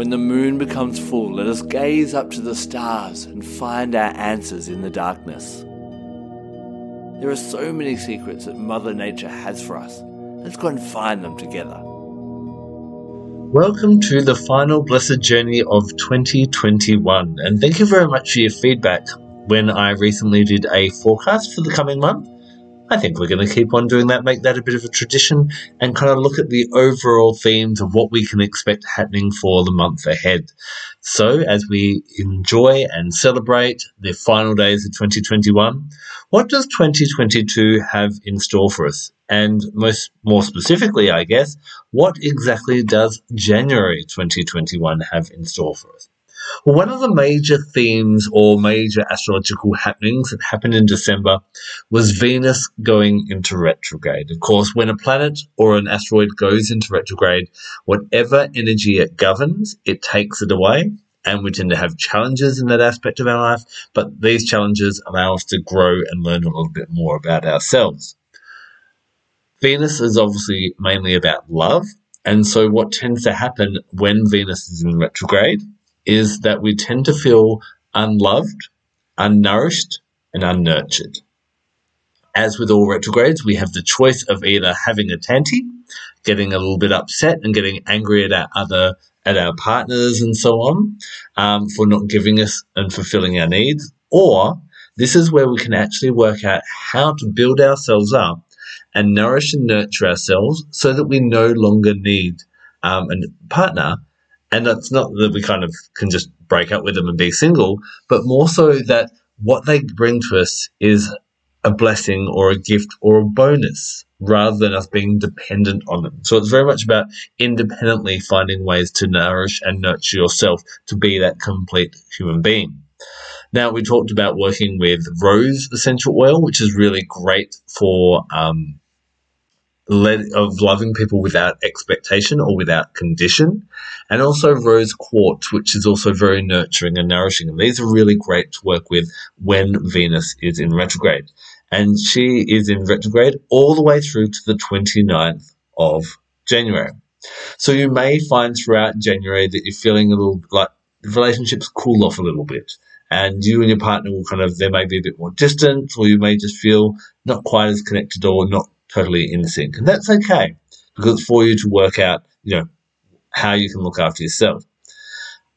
When the moon becomes full, let us gaze up to the stars and find our answers in the darkness. There are so many secrets that Mother Nature has for us. Let's go and find them together. Welcome to the final blessed journey of 2021, and thank you very much for your feedback when I recently did a forecast for the coming month. I think we're going to keep on doing that, make that a bit of a tradition, and kind of look at the overall themes of what we can expect happening for the month ahead. So, as we enjoy and celebrate the final days of 2021, what does 2022 have in store for us? And most more specifically, I guess, what exactly does January 2021 have in store for us? One of the major themes or major astrological happenings that happened in December was Venus going into retrograde. Of course, when a planet or an asteroid goes into retrograde, whatever energy it governs, it takes it away. And we tend to have challenges in that aspect of our life, but these challenges allow us to grow and learn a little bit more about ourselves. Venus is obviously mainly about love. And so, what tends to happen when Venus is in retrograde is that we tend to feel unloved, unnourished, and unnurtured. As with all retrogrades, we have the choice of either having a tanty, getting a little bit upset and getting angry at our other at our partners and so on um, for not giving us and fulfilling our needs, or this is where we can actually work out how to build ourselves up and nourish and nurture ourselves so that we no longer need um, a partner and that's not that we kind of can just break up with them and be single, but more so that what they bring to us is a blessing or a gift or a bonus rather than us being dependent on them. So it's very much about independently finding ways to nourish and nurture yourself to be that complete human being. Now, we talked about working with rose essential oil, which is really great for um, of loving people without expectation or without condition, and also rose quartz, which is also very nurturing and nourishing. And these are really great to work with when Venus is in retrograde. And she is in retrograde all the way through to the 29th of January. So you may find throughout January that you're feeling a little like relationships cool off a little bit and you and your partner will kind of there may be a bit more distant or you may just feel not quite as connected or not totally in sync. And that's okay because it's for you to work out, you know, how you can look after yourself.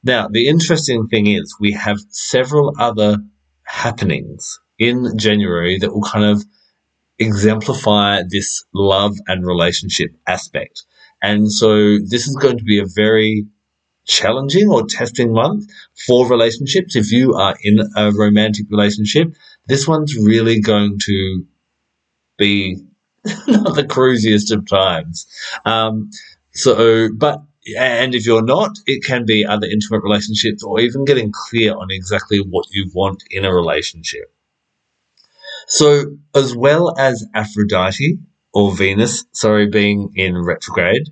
Now, the interesting thing is we have several other happenings in January that will kind of exemplify this love and relationship aspect. And so this is going to be a very challenging or testing month for relationships. If you are in a romantic relationship, this one's really going to be not the cruisiest of times. Um, so, but and if you're not, it can be other intimate relationships or even getting clear on exactly what you want in a relationship. So, as well as Aphrodite or Venus, sorry, being in retrograde,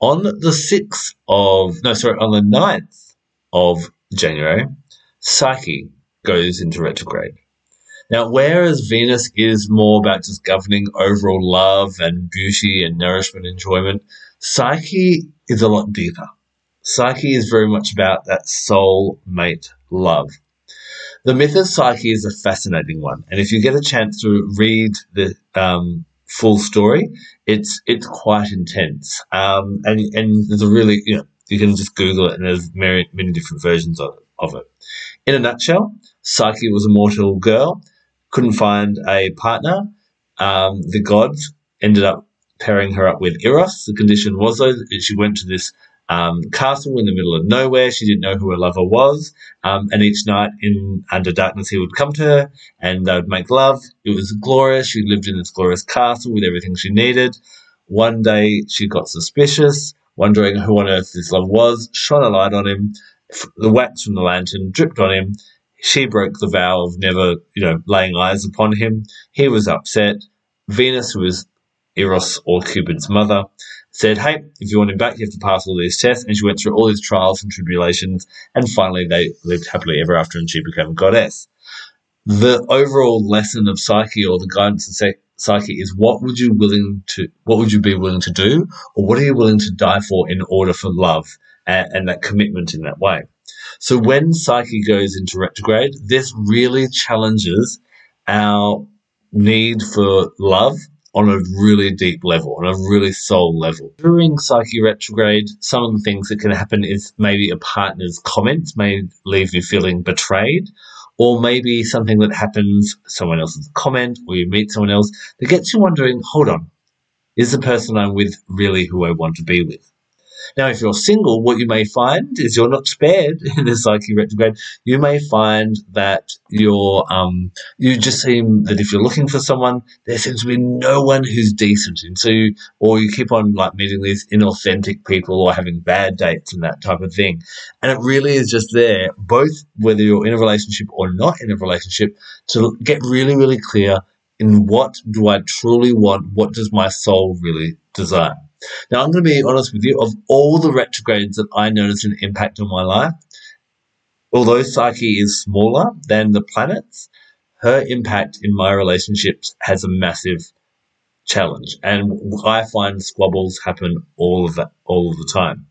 on the 6th of, no, sorry, on the 9th of January, Psyche goes into retrograde. Now, whereas Venus is more about just governing overall love and beauty and nourishment, enjoyment, Psyche is a lot deeper. Psyche is very much about that soul mate love. The myth of Psyche is a fascinating one, and if you get a chance to read the um, full story, it's it's quite intense. Um, and and there's a really you know you can just Google it, and there's many many different versions of, of it. In a nutshell, Psyche was a mortal girl couldn't find a partner. Um, the gods ended up pairing her up with Eros. The condition was though that she went to this um, castle in the middle of nowhere. She didn't know who her lover was, um, and each night in under darkness he would come to her and they would make love. It was glorious. She lived in this glorious castle with everything she needed. One day she got suspicious, wondering who on earth this love was. Shone a light on him. The wax from the lantern dripped on him She broke the vow of never, you know, laying eyes upon him. He was upset. Venus, who was Eros or Cupid's mother, said, Hey, if you want him back, you have to pass all these tests. And she went through all these trials and tribulations. And finally, they lived happily ever after and she became a goddess. The overall lesson of Psyche or the guidance of Psyche is what would you willing to, what would you be willing to do? Or what are you willing to die for in order for love and, and that commitment in that way? So when Psyche goes into retrograde, this really challenges our need for love on a really deep level, on a really soul level. During Psyche retrograde, some of the things that can happen is maybe a partner's comments may leave you feeling betrayed, or maybe something that happens, someone else's comment, or you meet someone else that gets you wondering, hold on, is the person I'm with really who I want to be with? Now, if you're single, what you may find is you're not spared in the Psyche retrograde. You may find that you're, um, you just seem that if you're looking for someone, there seems to be no one who's decent. And so, or you keep on like meeting these inauthentic people or having bad dates and that type of thing. And it really is just there, both whether you're in a relationship or not in a relationship, to get really, really clear in what do I truly want? What does my soul really desire? Now, I'm going to be honest with you, of all the retrogrades that I noticed an impact on my life, although Psyche is smaller than the planets, her impact in my relationships has a massive challenge. And I find squabbles happen all of all of the time.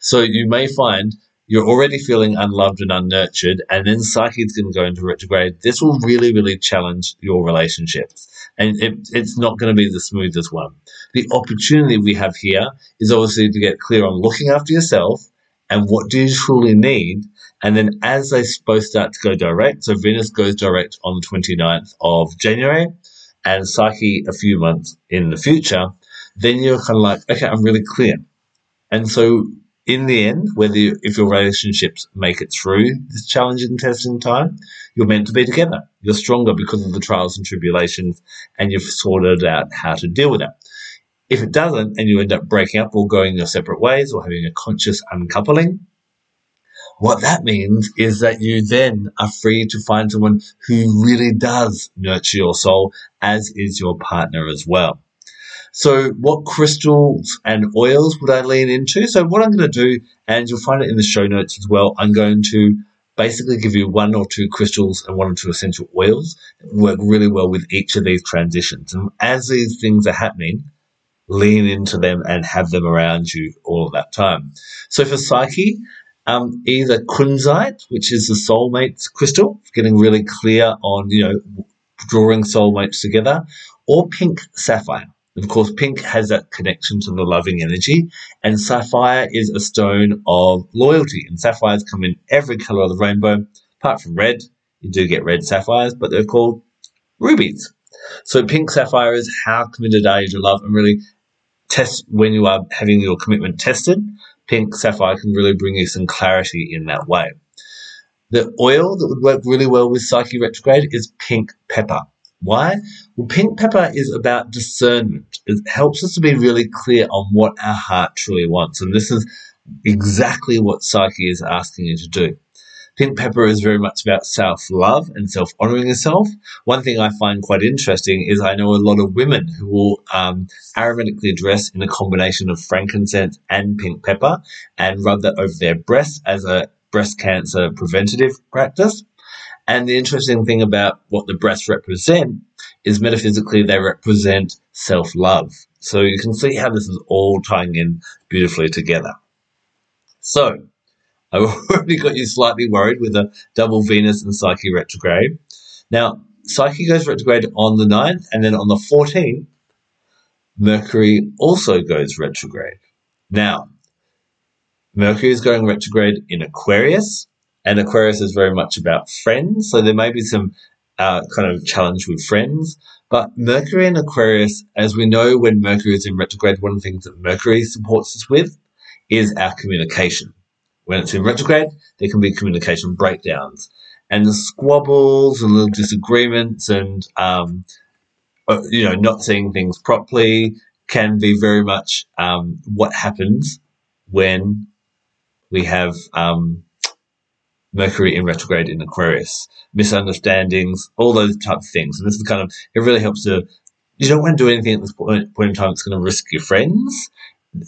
So you may find you're already feeling unloved and unnurtured, and then Psyche is going to go into retrograde. This will really, really challenge your relationships and it, it's not going to be the smoothest one. The opportunity we have here is obviously to get clear on looking after yourself and what do you truly need. And then as they both start to go direct, so Venus goes direct on the 29th of January and Psyche a few months in the future, then you're kind of like, okay, I'm really clear. And so in the end, whether you, if your relationships make it through this challenging testing time, you're meant to be together. You're stronger because of the trials and tribulations, and you've sorted out how to deal with it. If it doesn't, and you end up breaking up or going your separate ways or having a conscious uncoupling, what that means is that you then are free to find someone who really does nurture your soul, as is your partner as well. So, what crystals and oils would I lean into? So, what I'm going to do, and you'll find it in the show notes as well, I'm going to basically give you one or two crystals and one or two essential oils that work really well with each of these transitions. And as these things are happening, lean into them and have them around you all of that time. So, for Psyche, um, either kunzite, which is the soulmates crystal, getting really clear on, you know, drawing soulmates together, or pink sapphire. Of course, pink has that connection to the loving energy, and sapphire is a stone of loyalty. And sapphires come in every color of the rainbow, apart from red. You do get red sapphires, but they're called rubies. So, pink sapphire is how committed are you to love, and really test when you are having your commitment tested. Pink sapphire can really bring you some clarity in that way. The oil that would work really well with Psyche retrograde is pink pepper. Why? Well, pink pepper is about discernment. It helps us to be really clear on what our heart truly wants. And this is exactly what Psyche is asking you to do. Pink pepper is very much about self love and self honoring yourself. One thing I find quite interesting is I know a lot of women who will um, aromatically dress in a combination of frankincense and pink pepper and rub that over their breasts as a breast cancer preventative practice. And the interesting thing about what the breasts represent is metaphysically they represent self love. So you can see how this is all tying in beautifully together. So I've already got you slightly worried with a double Venus and Psyche retrograde. Now, Psyche goes retrograde on the 9th, and then on the 14th, Mercury also goes retrograde. Now, Mercury is going retrograde in Aquarius, and Aquarius is very much about friends. So there may be some uh, kind of challenge with friends. But Mercury and Aquarius, as we know, when Mercury is in retrograde, one of the things that Mercury supports us with is our communication. When it's in retrograde, there can be communication breakdowns and the squabbles and little disagreements and, um, uh, you know, not seeing things properly can be very much um, what happens when we have um, Mercury in retrograde in Aquarius, misunderstandings, all those type of things. And this is kind of, it really helps to, you don't want to do anything at this point, point in time that's going to risk your friends.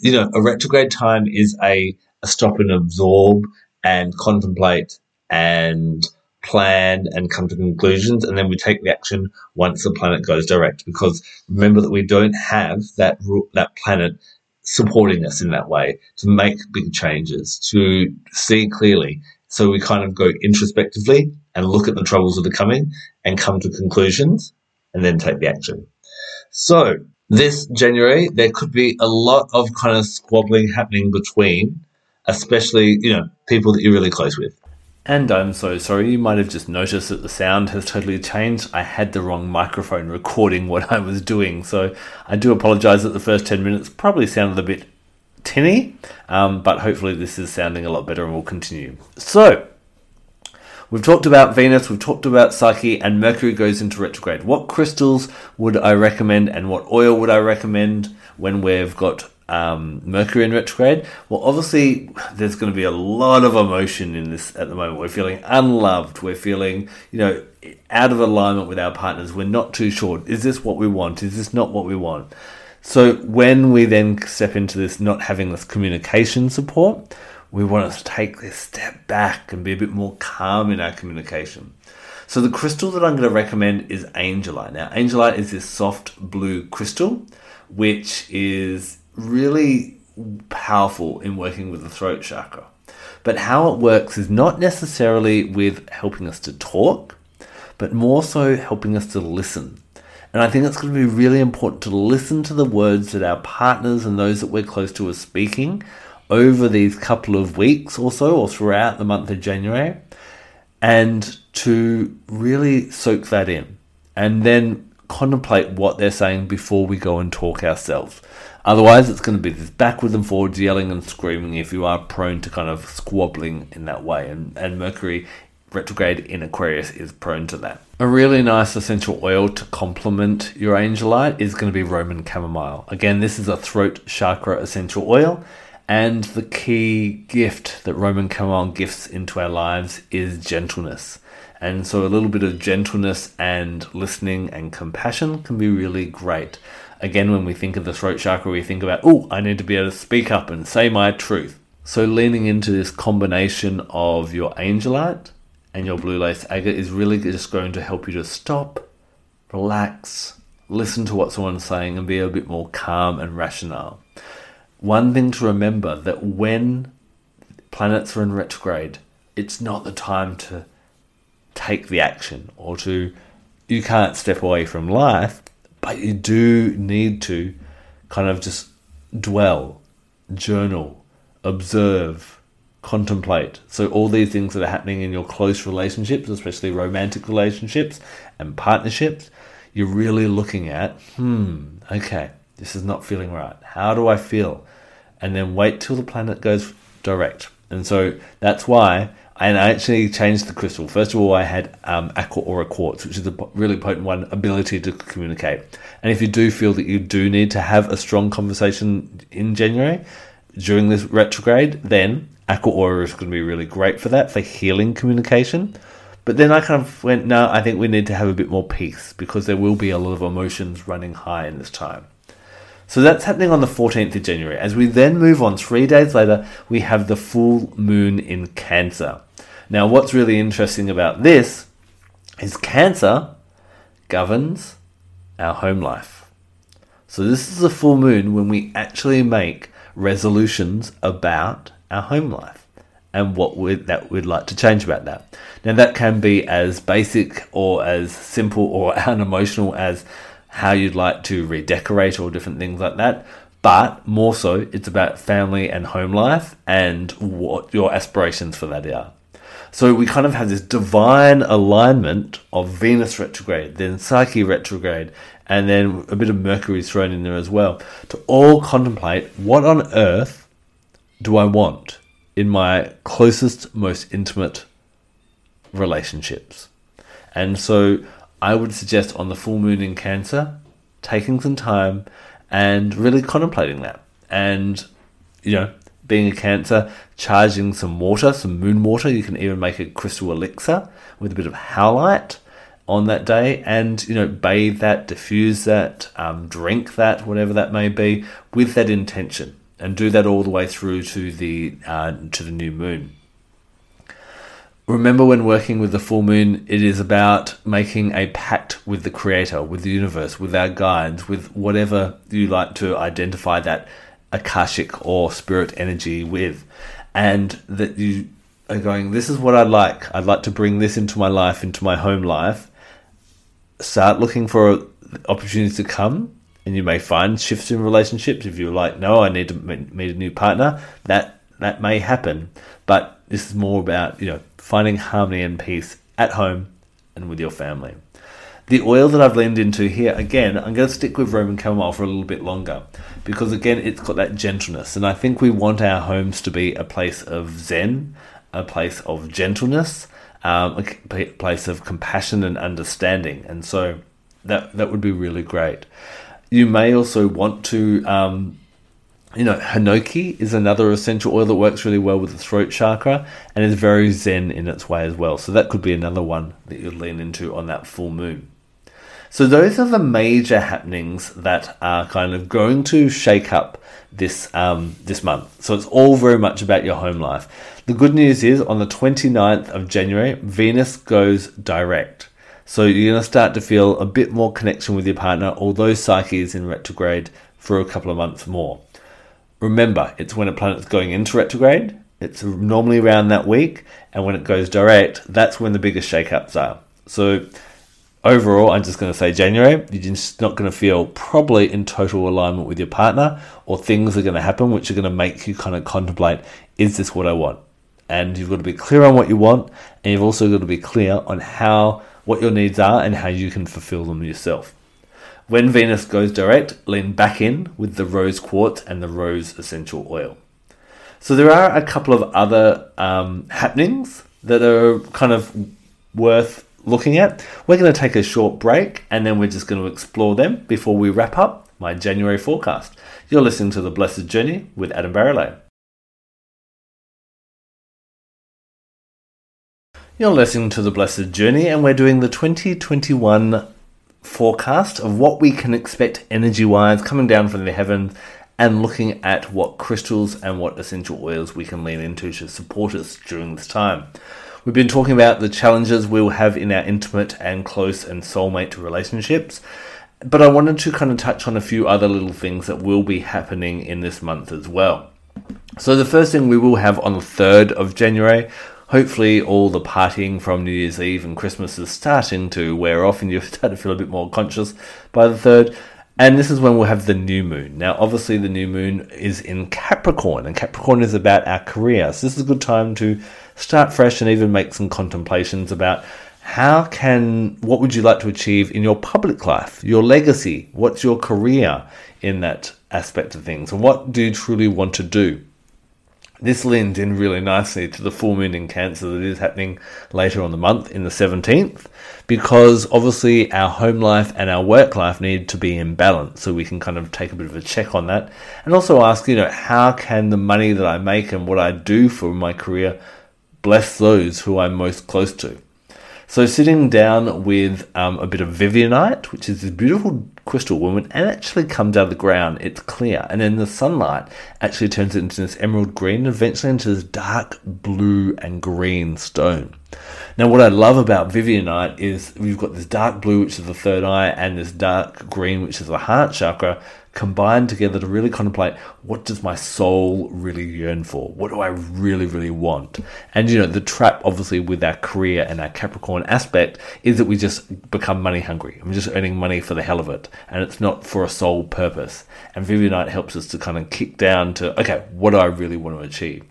You know, a retrograde time is a, a stop and absorb and contemplate and plan and come to conclusions. And then we take the action once the planet goes direct. Because remember that we don't have that, that planet supporting us in that way to make big changes, to see clearly. So we kind of go introspectively and look at the troubles that are coming and come to conclusions and then take the action. So this January, there could be a lot of kind of squabbling happening between, especially, you know, people that you're really close with. And I'm so sorry, you might have just noticed that the sound has totally changed. I had the wrong microphone recording what I was doing, so I do apologize that the first 10 minutes probably sounded a bit tinny, um, but hopefully this is sounding a lot better and we'll continue. So, we've talked about Venus, we've talked about Psyche, and Mercury goes into retrograde. What crystals would I recommend and what oil would I recommend when we've got um, Mercury in retrograde. Well, obviously, there's going to be a lot of emotion in this at the moment. We're feeling unloved. We're feeling, you know, out of alignment with our partners. We're not too sure. Is this what we want? Is this not what we want? So when we then step into this not having this communication support, we want to take this step back and be a bit more calm in our communication. So the crystal that I'm going to recommend is Angelite. Now, Angelite is this soft blue crystal, which is really powerful in working with the throat chakra. But how it works is not necessarily with helping us to talk, but more so helping us to listen. And I think it's going to be really important to listen to the words that our partners and those that we're close to are speaking over these couple of weeks or so, or throughout the month of January, and to really soak that in and then contemplate what they're saying before we go and talk ourselves. Otherwise, it's going to be this backwards and forwards yelling and screaming if you are prone to kind of squabbling in that way. And, and Mercury retrograde in Aquarius is prone to that. A really nice essential oil to complement your angelite is going to be Roman chamomile. Again, this is a throat chakra essential oil. And the key gift that Roman chamomile gifts into our lives is gentleness. And so a little bit of gentleness and listening and compassion can be really great again, when we think of the throat chakra, we think about, oh, I need to be able to speak up and say my truth. So, leaning into this combination of your angelite and your blue lace agate is really just going to help you to stop, relax, listen to what someone's saying, and be a bit more calm and rational. One thing to remember that when planets are in retrograde, it's not the time to take the action or to, you can't step away from life but you do need to kind of just dwell, journal, observe, contemplate. So, all these things that are happening in your close relationships, especially romantic relationships and partnerships, you're really looking at, hmm, okay, this is not feeling right. How do I feel? And then wait till the planet goes direct. And so that's why and I actually changed the crystal. First of all, I had um, Aqua Aura Quartz, which is a really potent one, ability to communicate. And if you do feel that you do need to have a strong conversation in January during this retrograde, then Aqua Aura is going to be really great for that, for healing communication. But then I kind of went, no, I think we need to have a bit more peace because there will be a lot of emotions running high in this time. So that's happening on the 14th of January. As we then move on, three days later, we have the full moon in Cancer. Now, what's really interesting about this is Cancer governs our home life. So, this is a full moon when we actually make resolutions about our home life and what we'd, that we'd like to change about that. Now, that can be as basic or as simple or unemotional as how you'd like to redecorate or different things like that. But more so, it's about family and home life and what your aspirations for that are. So we kind of have this divine alignment of Venus retrograde, then Psyche retrograde, and then a bit of Mercury thrown in there as well to all contemplate what on earth do I want in my closest, most intimate relationships. And so I would suggest on the full moon in Cancer, taking some time and really contemplating that. And, you know, being a Cancer, charging some water, some moon water. You can even make a crystal elixir with a bit of howlite on that day and you know bathe that diffuse that um, drink that whatever that may be with that intention and do that all the way through to the uh, to the new moon. Remember when working with the full moon it is about making a pact with the creator with the universe with our guides with whatever you like to identify that akashic or spirit energy with. And that you are going this is what i like. I'd like to bring this into my life into my home life. Start looking for opportunities to come and you may find shifts in relationships if you're like no i need to meet a new partner that that may happen but this is more about you know finding harmony and peace at home and with your family the oil that I've leaned into here, again, I'm going to stick with Roman chamomile for a little bit longer because, again, it's got that gentleness. And I think we want our homes to be a place of zen, a place of gentleness, um, a place of compassion and understanding. And so that that would be really great. You may also want to, um, you know, Hinoki is another essential oil that works really well with the throat chakra and is very zen in its way as well. So that could be another one that you'd lean into on that full moon. So those are the major happenings that are kind of going to shake up this um, this month. So it's all very much about your home life. The good news is on the 29th of January, Venus goes direct. So you're going to start to feel a bit more connection with your partner, although Psyche is in retrograde for a couple of months more. Remember, it's when a planet's going into retrograde. It's normally around that week, and when it goes direct, that's when the biggest shakeups are. So overall, I'm just going to say January, you're just not going to feel probably in total alignment with your partner, or things are going to happen which are going to make you kind of contemplate is this what I want? And you've got to be clear on what you want, and you've also got to be clear on how what your needs are and how you can fulfill them yourself. When Venus goes direct, lean back in with the rose quartz and the rose essential oil. So there are a couple of other um, happenings that are kind of worth looking at. We're going to take a short break and then we're just going to explore them before we wrap up my January forecast. You're listening to The Blessed Journey with Adam Barralet. You're listening to The Blessed Journey, and we're doing the 2021 forecast of what we can expect energy wise coming down from the heavens and looking at what crystals and what essential oils we can lean into to support us during this time. We've been talking about the challenges we'll have in our intimate and close and soulmate relationships, but I wanted to kind of touch on a few other little things that will be happening in this month as well. So, the first thing we will have on the 3rd of January hopefully all the partying from New Year's Eve and Christmas is starting to wear off and you start to feel a bit more conscious by the third. And this is when we'll have the new moon. Now, obviously, the new moon is in Capricorn, and Capricorn is about our career. So, this is a good time to start fresh and even make some contemplations about how can, what would you like to achieve in your public life, your legacy? What's your career in that aspect of things? And what do you truly want to do? This lends in really nicely to the full moon in Cancer that is happening later on the month in the 17th, because obviously our home life and our work life need to be in balance. So we can kind of take a bit of a check on that and also ask, you know, how can the money that I make and what I do for my career bless those who I'm most close to? So sitting down with um, a bit of Vivianite, which is this beautiful crystal when and actually comes out of the ground, it's clear. And then the sunlight actually turns it into this emerald green and eventually into this dark blue and green stone. Now, what I love about Vivianite is we've got this dark blue, which is the third eye, and this dark green, which is the heart chakra, combined together to really contemplate what does my soul really yearn for? What do I really, really want? And you know, the trap obviously with our career and our Capricorn aspect is that we just become money hungry. I'm just earning money for the hell of it. And it's not for a sole purpose. And Vivianite helps us to kind of kick down to, okay, what do I really want to achieve?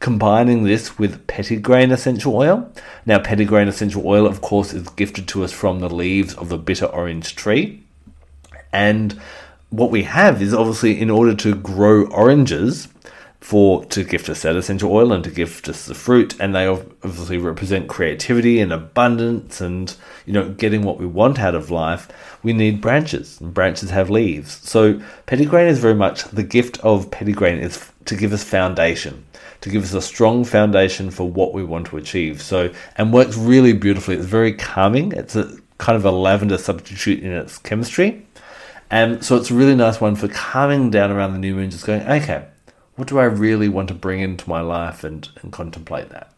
combining this with petitgrain essential oil. Now, petitgrain essential oil, of course, is gifted to us from the leaves of the bitter orange tree. And what we have is obviously in order to grow oranges, for to gift us that essential oil and to gift us the fruit and they obviously represent creativity and abundance and you know getting what we want out of life we need branches and branches have leaves. So petitgrain is very much the gift of petitgrain is to give us foundation to give us a strong foundation for what we want to achieve. So and works really beautifully. It's very calming. It's a kind of a lavender substitute in its chemistry and so it's a really nice one for calming down around the new moon just going okay what do I really want to bring into my life and, and contemplate that?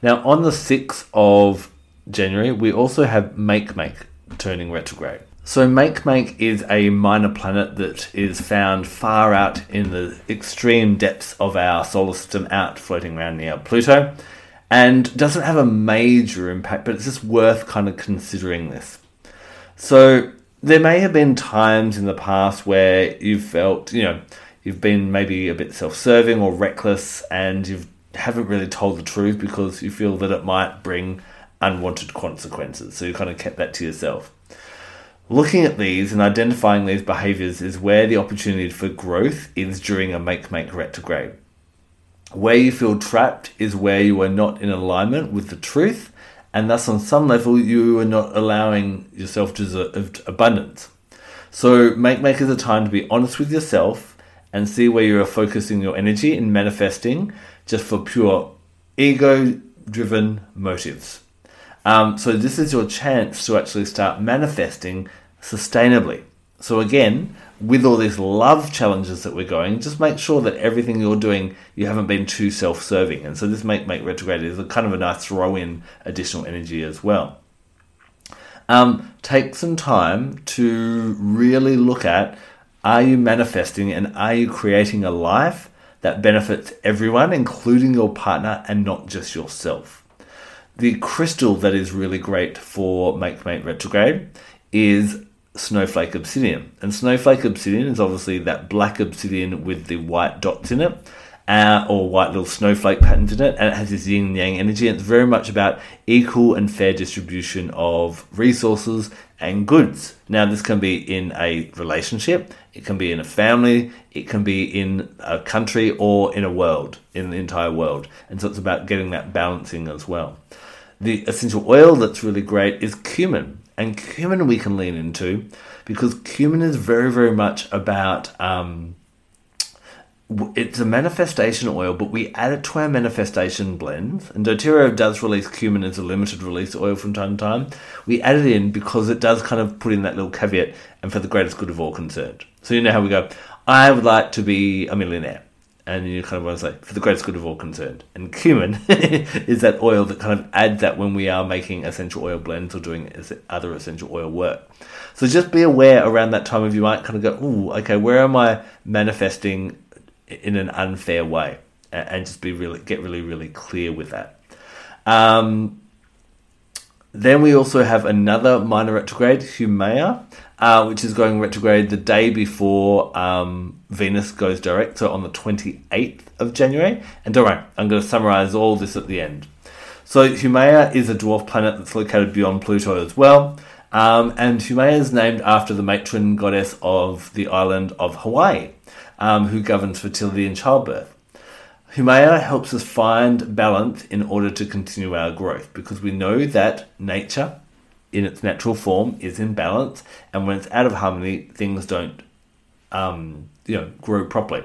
Now, on the 6th of January, we also have Makemake turning retrograde. So, Makemake is a minor planet that is found far out in the extreme depths of our solar system, out floating around near Pluto, and doesn't have a major impact, but it's just worth kind of considering this. So, there may have been times in the past where you've felt, you know, you've been maybe a bit self-serving or reckless and you haven't really told the truth because you feel that it might bring unwanted consequences. So you kind of kept that to yourself. Looking at these and identifying these behaviors is where the opportunity for growth is during a Makemake retrograde. Where you feel trapped is where you are not in alignment with the truth, and thus on some level you are not allowing yourself to deserve abundance. So Makemake a time to be honest with yourself and see where you are focusing your energy in manifesting just for pure ego driven motives. Um, so, this is your chance to actually start manifesting sustainably. So, again, with all these love challenges that we're going, just make sure that everything you're doing, you haven't been too self serving. And so, this Makemake retrograde is a kind of a nice throw in additional energy as well. Um, take some time to really look at are you manifesting and are you creating a life that benefits everyone, including your partner and not just yourself? The crystal that is really great for Makemake Retrograde is Snowflake Obsidian. And Snowflake Obsidian is obviously that black obsidian with the white dots in it uh, or white little snowflake patterns in it, and it has this yin and yang energy. And it's very much about equal and fair distribution of resources and goods. Now, this can be in a relationship, it can be in a family, it can be in a country, or in a world, in the entire world. And so it's about getting that balancing as well. The essential oil that's really great is cumin. And cumin we can lean into because cumin is very, very much about. Um, it's a manifestation oil, but we add it to our manifestation blends. And doTERRA does release cumin as a limited release oil from time to time. We add it in because it does kind of put in that little caveat and for the greatest good of all concerned. So you know how we go, I would like to be a millionaire. And you kind of want to say, for the greatest good of all concerned. And cumin is that oil that kind of adds that when we are making essential oil blends or doing other essential oil work. So just be aware around that time of you might kind of go, ooh, okay, where am I manifesting in an unfair way, and just be really get really really clear with that. Um, then we also have another minor retrograde, Haumea, uh, which is going retrograde the day before um, Venus goes direct, so on the 28th of January. And don't worry, I'm going to summarize all this at the end. So Haumea is a dwarf planet that's located beyond Pluto as well. Um, and Haumea is named after the matron goddess of the island of Hawaii um, who governs fertility and childbirth. Haumea helps us find balance in order to continue our growth because we know that nature, in its natural form, is in balance, and when it's out of harmony, things don't, um, you know, grow properly.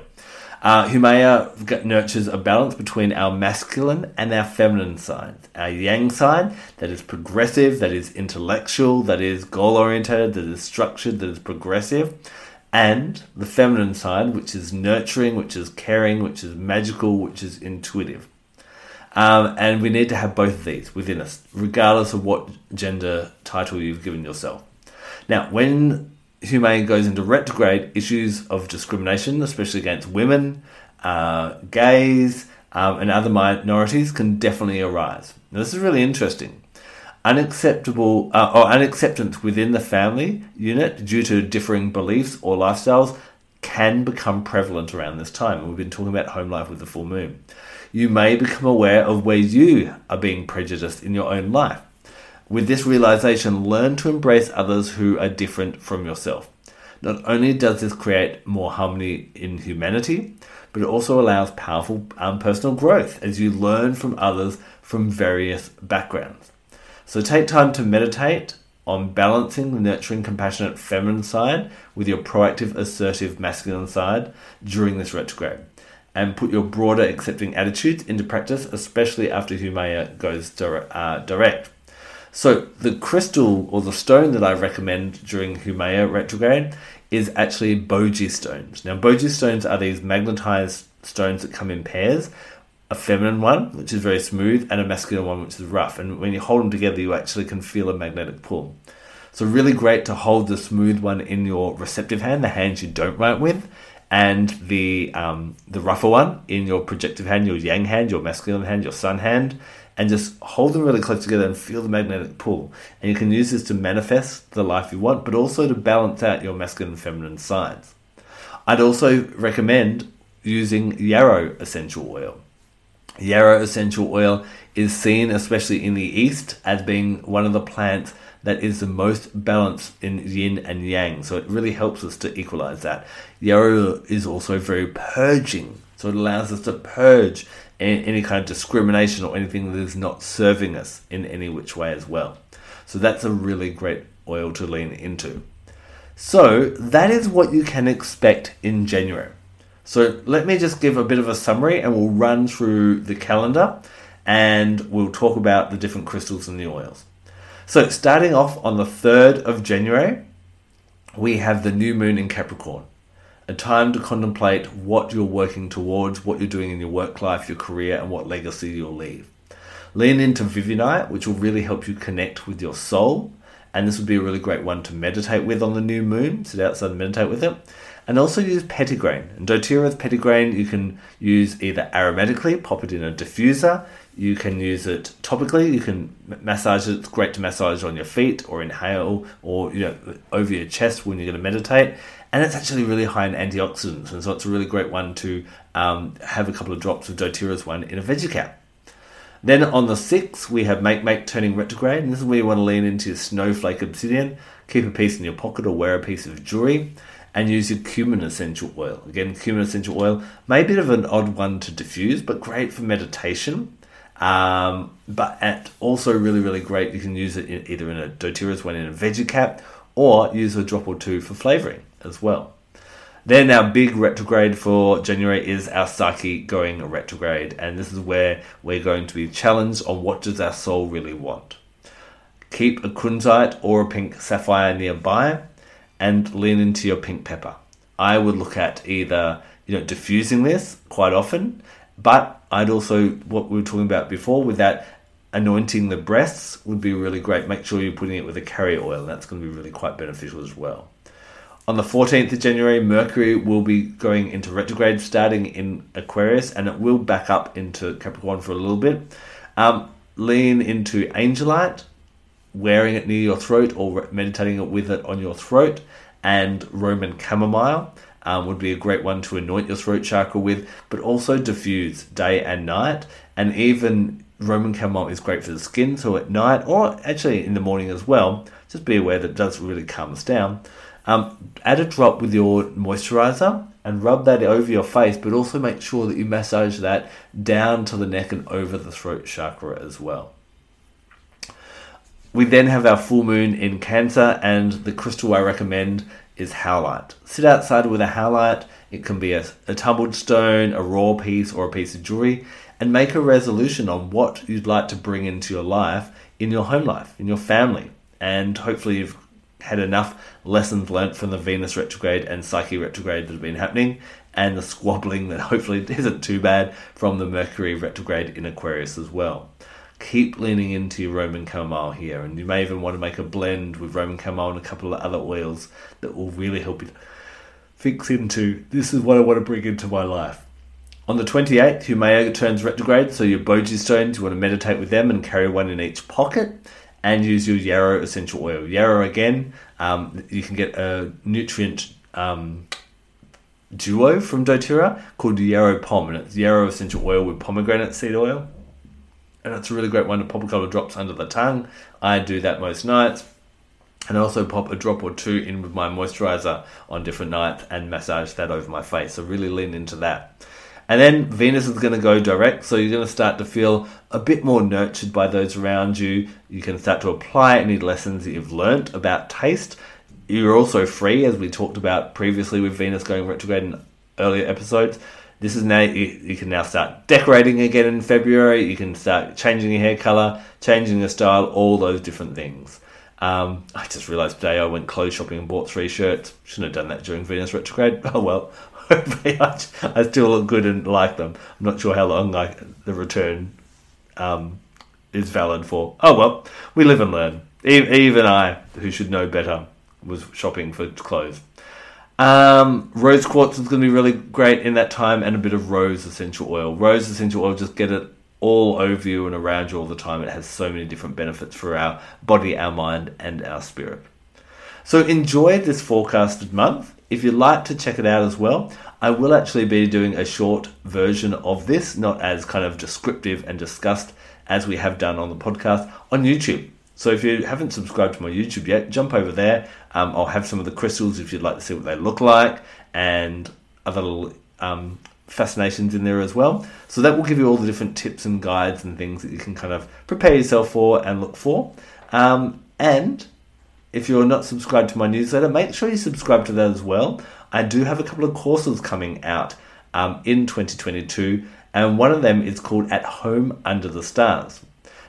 Uh, Haumea nurtures a balance between our masculine and our feminine sides. Our yang side, that is progressive, that is intellectual, that is goal oriented, that is structured, that is progressive and the feminine side, which is nurturing, which is caring, which is magical, which is intuitive. Um, and we need to have both of these within us, regardless of what gender title you've given yourself. Now, when Haumea goes into retrograde, issues of discrimination, especially against women, uh, gays, um, and other minorities, can definitely arise. Now, this is really interesting unacceptable uh, or unacceptance within the family unit due to differing beliefs or lifestyles can become prevalent around this time. And We've been talking about home life with the full moon. You may become aware of where you are being prejudiced in your own life. With this realization, learn to embrace others who are different from yourself. Not only does this create more harmony in humanity, but it also allows powerful um, personal growth as you learn from others from various backgrounds. So take time to meditate on balancing the nurturing, compassionate feminine side with your proactive, assertive masculine side during this retrograde. And put your broader accepting attitudes into practice, especially after Haumea goes uh, direct. So, the crystal or the stone that I recommend during Haumea retrograde is actually Boji stones. Now, Boji stones are these magnetized stones that come in pairs a feminine one, which is very smooth, and a masculine one, which is rough. And when you hold them together, you actually can feel a magnetic pull. So, really great to hold the smooth one in your receptive hand, the hands you don't write with, and the um, the rougher one in your projective hand, your yang hand, your masculine hand, your sun hand, and just hold them really close together and feel the magnetic pull. And you can use this to manifest the life you want, but also to balance out your masculine and feminine sides. I'd also recommend using yarrow essential oil. Yarrow essential oil is seen, especially in the East, as being one of the plants that is the most balanced in yin and yang. So it really helps us to equalize that. Yarrow is also very purging. So it allows us to purge any kind of discrimination or anything that is not serving us in any which way as well. So that's a really great oil to lean into. So that is what you can expect in January. So let me just give a bit of a summary and we'll run through the calendar and we'll talk about the different crystals and the oils. So starting off on the 3rd of January, we have the new moon in Capricorn. A time to contemplate what you're working towards, what you're doing in your work life, your career, and what legacy you'll leave. Lean into Vivianite, which will really help you connect with your soul. And this would be a really great one to meditate with on the new moon. Sit outside and meditate with it and also use petitgrain. And doTERRA's petitgrain you can use either aromatically, pop it in a diffuser. You can use it topically. You can massage it. It's great to massage on your feet or inhale or you know over your chest when you're going to meditate. And it's actually really high in antioxidants, and so it's a really great one to um, have a couple of drops of doTERRA's one in a veggie cap. Then on the 6th, we have Makemake turning retrograde, and this is where you want to lean into your snowflake obsidian. Keep a piece in your pocket or wear a piece of jewelry and use your cumin essential oil. Again, cumin essential oil may be a bit of an odd one to diffuse, but great for meditation. Um, but also really, really great. You can use it in, either in a doTERRA's one in a veggie cap, or use a drop or two for flavoring as well. Then our big retrograde for January is our Psyche going retrograde, and this is where we're going to be challenged on what does our soul really want. Keep a kunzite or a pink sapphire nearby and lean into your pink pepper. I would look at either you know diffusing this quite often, but I'd also what we were talking about before with that anointing the breasts would be really great. Make sure you're putting it with a carrier oil. That's going to be really quite beneficial as well. On the 14th of January, Mercury will be going into retrograde, starting in Aquarius, and it will back up into Capricorn for a little bit. Um, lean into Angelite, wearing it near your throat or meditating with it on your throat. And Roman chamomile um, would be a great one to anoint your throat chakra with, but also diffuse day and night. And even Roman chamomile is great for the skin, so at night or actually in the morning as well, just be aware that it does really calm us down. Um, add a drop with your moisturizer and rub that over your face, but also make sure that you massage that down to the neck and over the throat chakra as well. We then have our full moon in Cancer, and the crystal I recommend is howlite. Sit outside with a howlite. It can be a, a tumbled stone, a raw piece, or a piece of jewelry, and make a resolution on what you'd like to bring into your life, in your home life, in your family. And hopefully, you've had enough lessons learnt from the Venus retrograde and Psyche retrograde that have been happening, and the squabbling that hopefully isn't too bad from the Mercury retrograde in Aquarius as well keep leaning into your Roman chamomile here, and you may even want to make a blend with Roman chamomile and a couple of other oils that will really help you fix into this is what I want to bring into my life. On the 28th, Haumea turns retrograde, so your Boji stones, you want to meditate with them and carry one in each pocket and use your yarrow essential oil. Yarrow, again, um, you can get a nutrient um, duo from doTERRA called Yarrow Pom, and it's yarrow essential oil with pomegranate seed oil and it's a really great one to pop a couple of drops under the tongue. I do that most nights. And I also pop a drop or two in with my moisturizer on different nights and massage that over my face. So really lean into that. And then Venus is going to go direct, so you're going to start to feel a bit more nurtured by those around you. You can start to apply any lessons that you've learnt about taste. You're also free, as we talked about previously with Venus going retrograde in earlier episodes. This is now you, you can now start decorating again in February. You can start changing your hair color, changing your style, all those different things. Um, I just realised today I went clothes shopping and bought three shirts. Shouldn't have done that during Venus retrograde. Oh well, I, I still look good and like them. I'm not sure how long I, the return um, is valid for. Oh well, we live and learn. Even I, who should know better, was shopping for clothes. Um, rose quartz is going to be really great in that time, and a bit of rose essential oil. Rose essential oil, just get it all over you and around you all the time. It has so many different benefits for our body, our mind, and our spirit. So enjoy this forecasted month. If you'd like to check it out as well, I will actually be doing a short version of this, not as kind of descriptive and discussed as we have done on the podcast on YouTube. So if you haven't subscribed to my YouTube yet, jump over there. Um, I'll have some of the crystals if you'd like to see what they look like and other little um, fascinations in there as well. So that will give you all the different tips and guides and things that you can kind of prepare yourself for and look for. Um, and if you're not subscribed to my newsletter, make sure you subscribe to that as well. I do have a couple of courses coming out um, in 2022, and one of them is called At Home Under the Stars.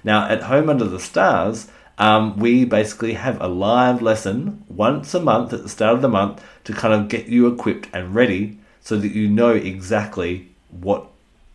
Now, at Home Under the Stars, um, we basically have a live lesson once a month at the start of the month to kind of get you equipped and ready so that you know exactly what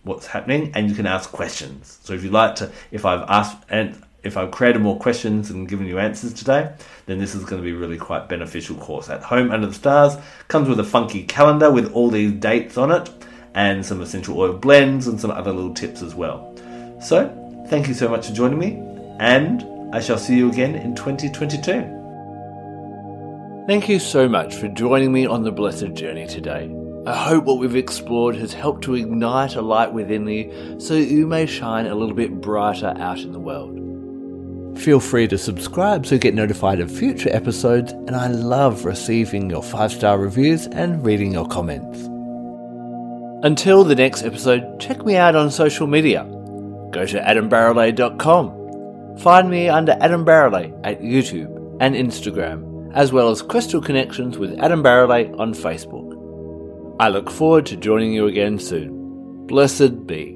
what's happening and you can ask questions. So if you'd like to, if I've asked and if I've created more questions and given you answers today, then this is going to be really quite beneficial course. At Home Under the Stars comes with a funky calendar with all these dates on it and some essential oil blends and some other little tips as well. So, thank you so much for joining me and I shall see you again in 2022. Thank you so much for joining me on the blessed journey today. I hope what we've explored has helped to ignite a light within you so that you may shine a little bit brighter out in the world. Feel free to subscribe so you get notified of future episodes, and I love receiving your five star reviews and reading your comments. Until the next episode, check me out on social media. Go to adambarralet.com. Find me under Adam Barralet at YouTube and Instagram, as well as Crystal Connections with Adam Barralet on Facebook. I look forward to joining you again soon. Blessed be.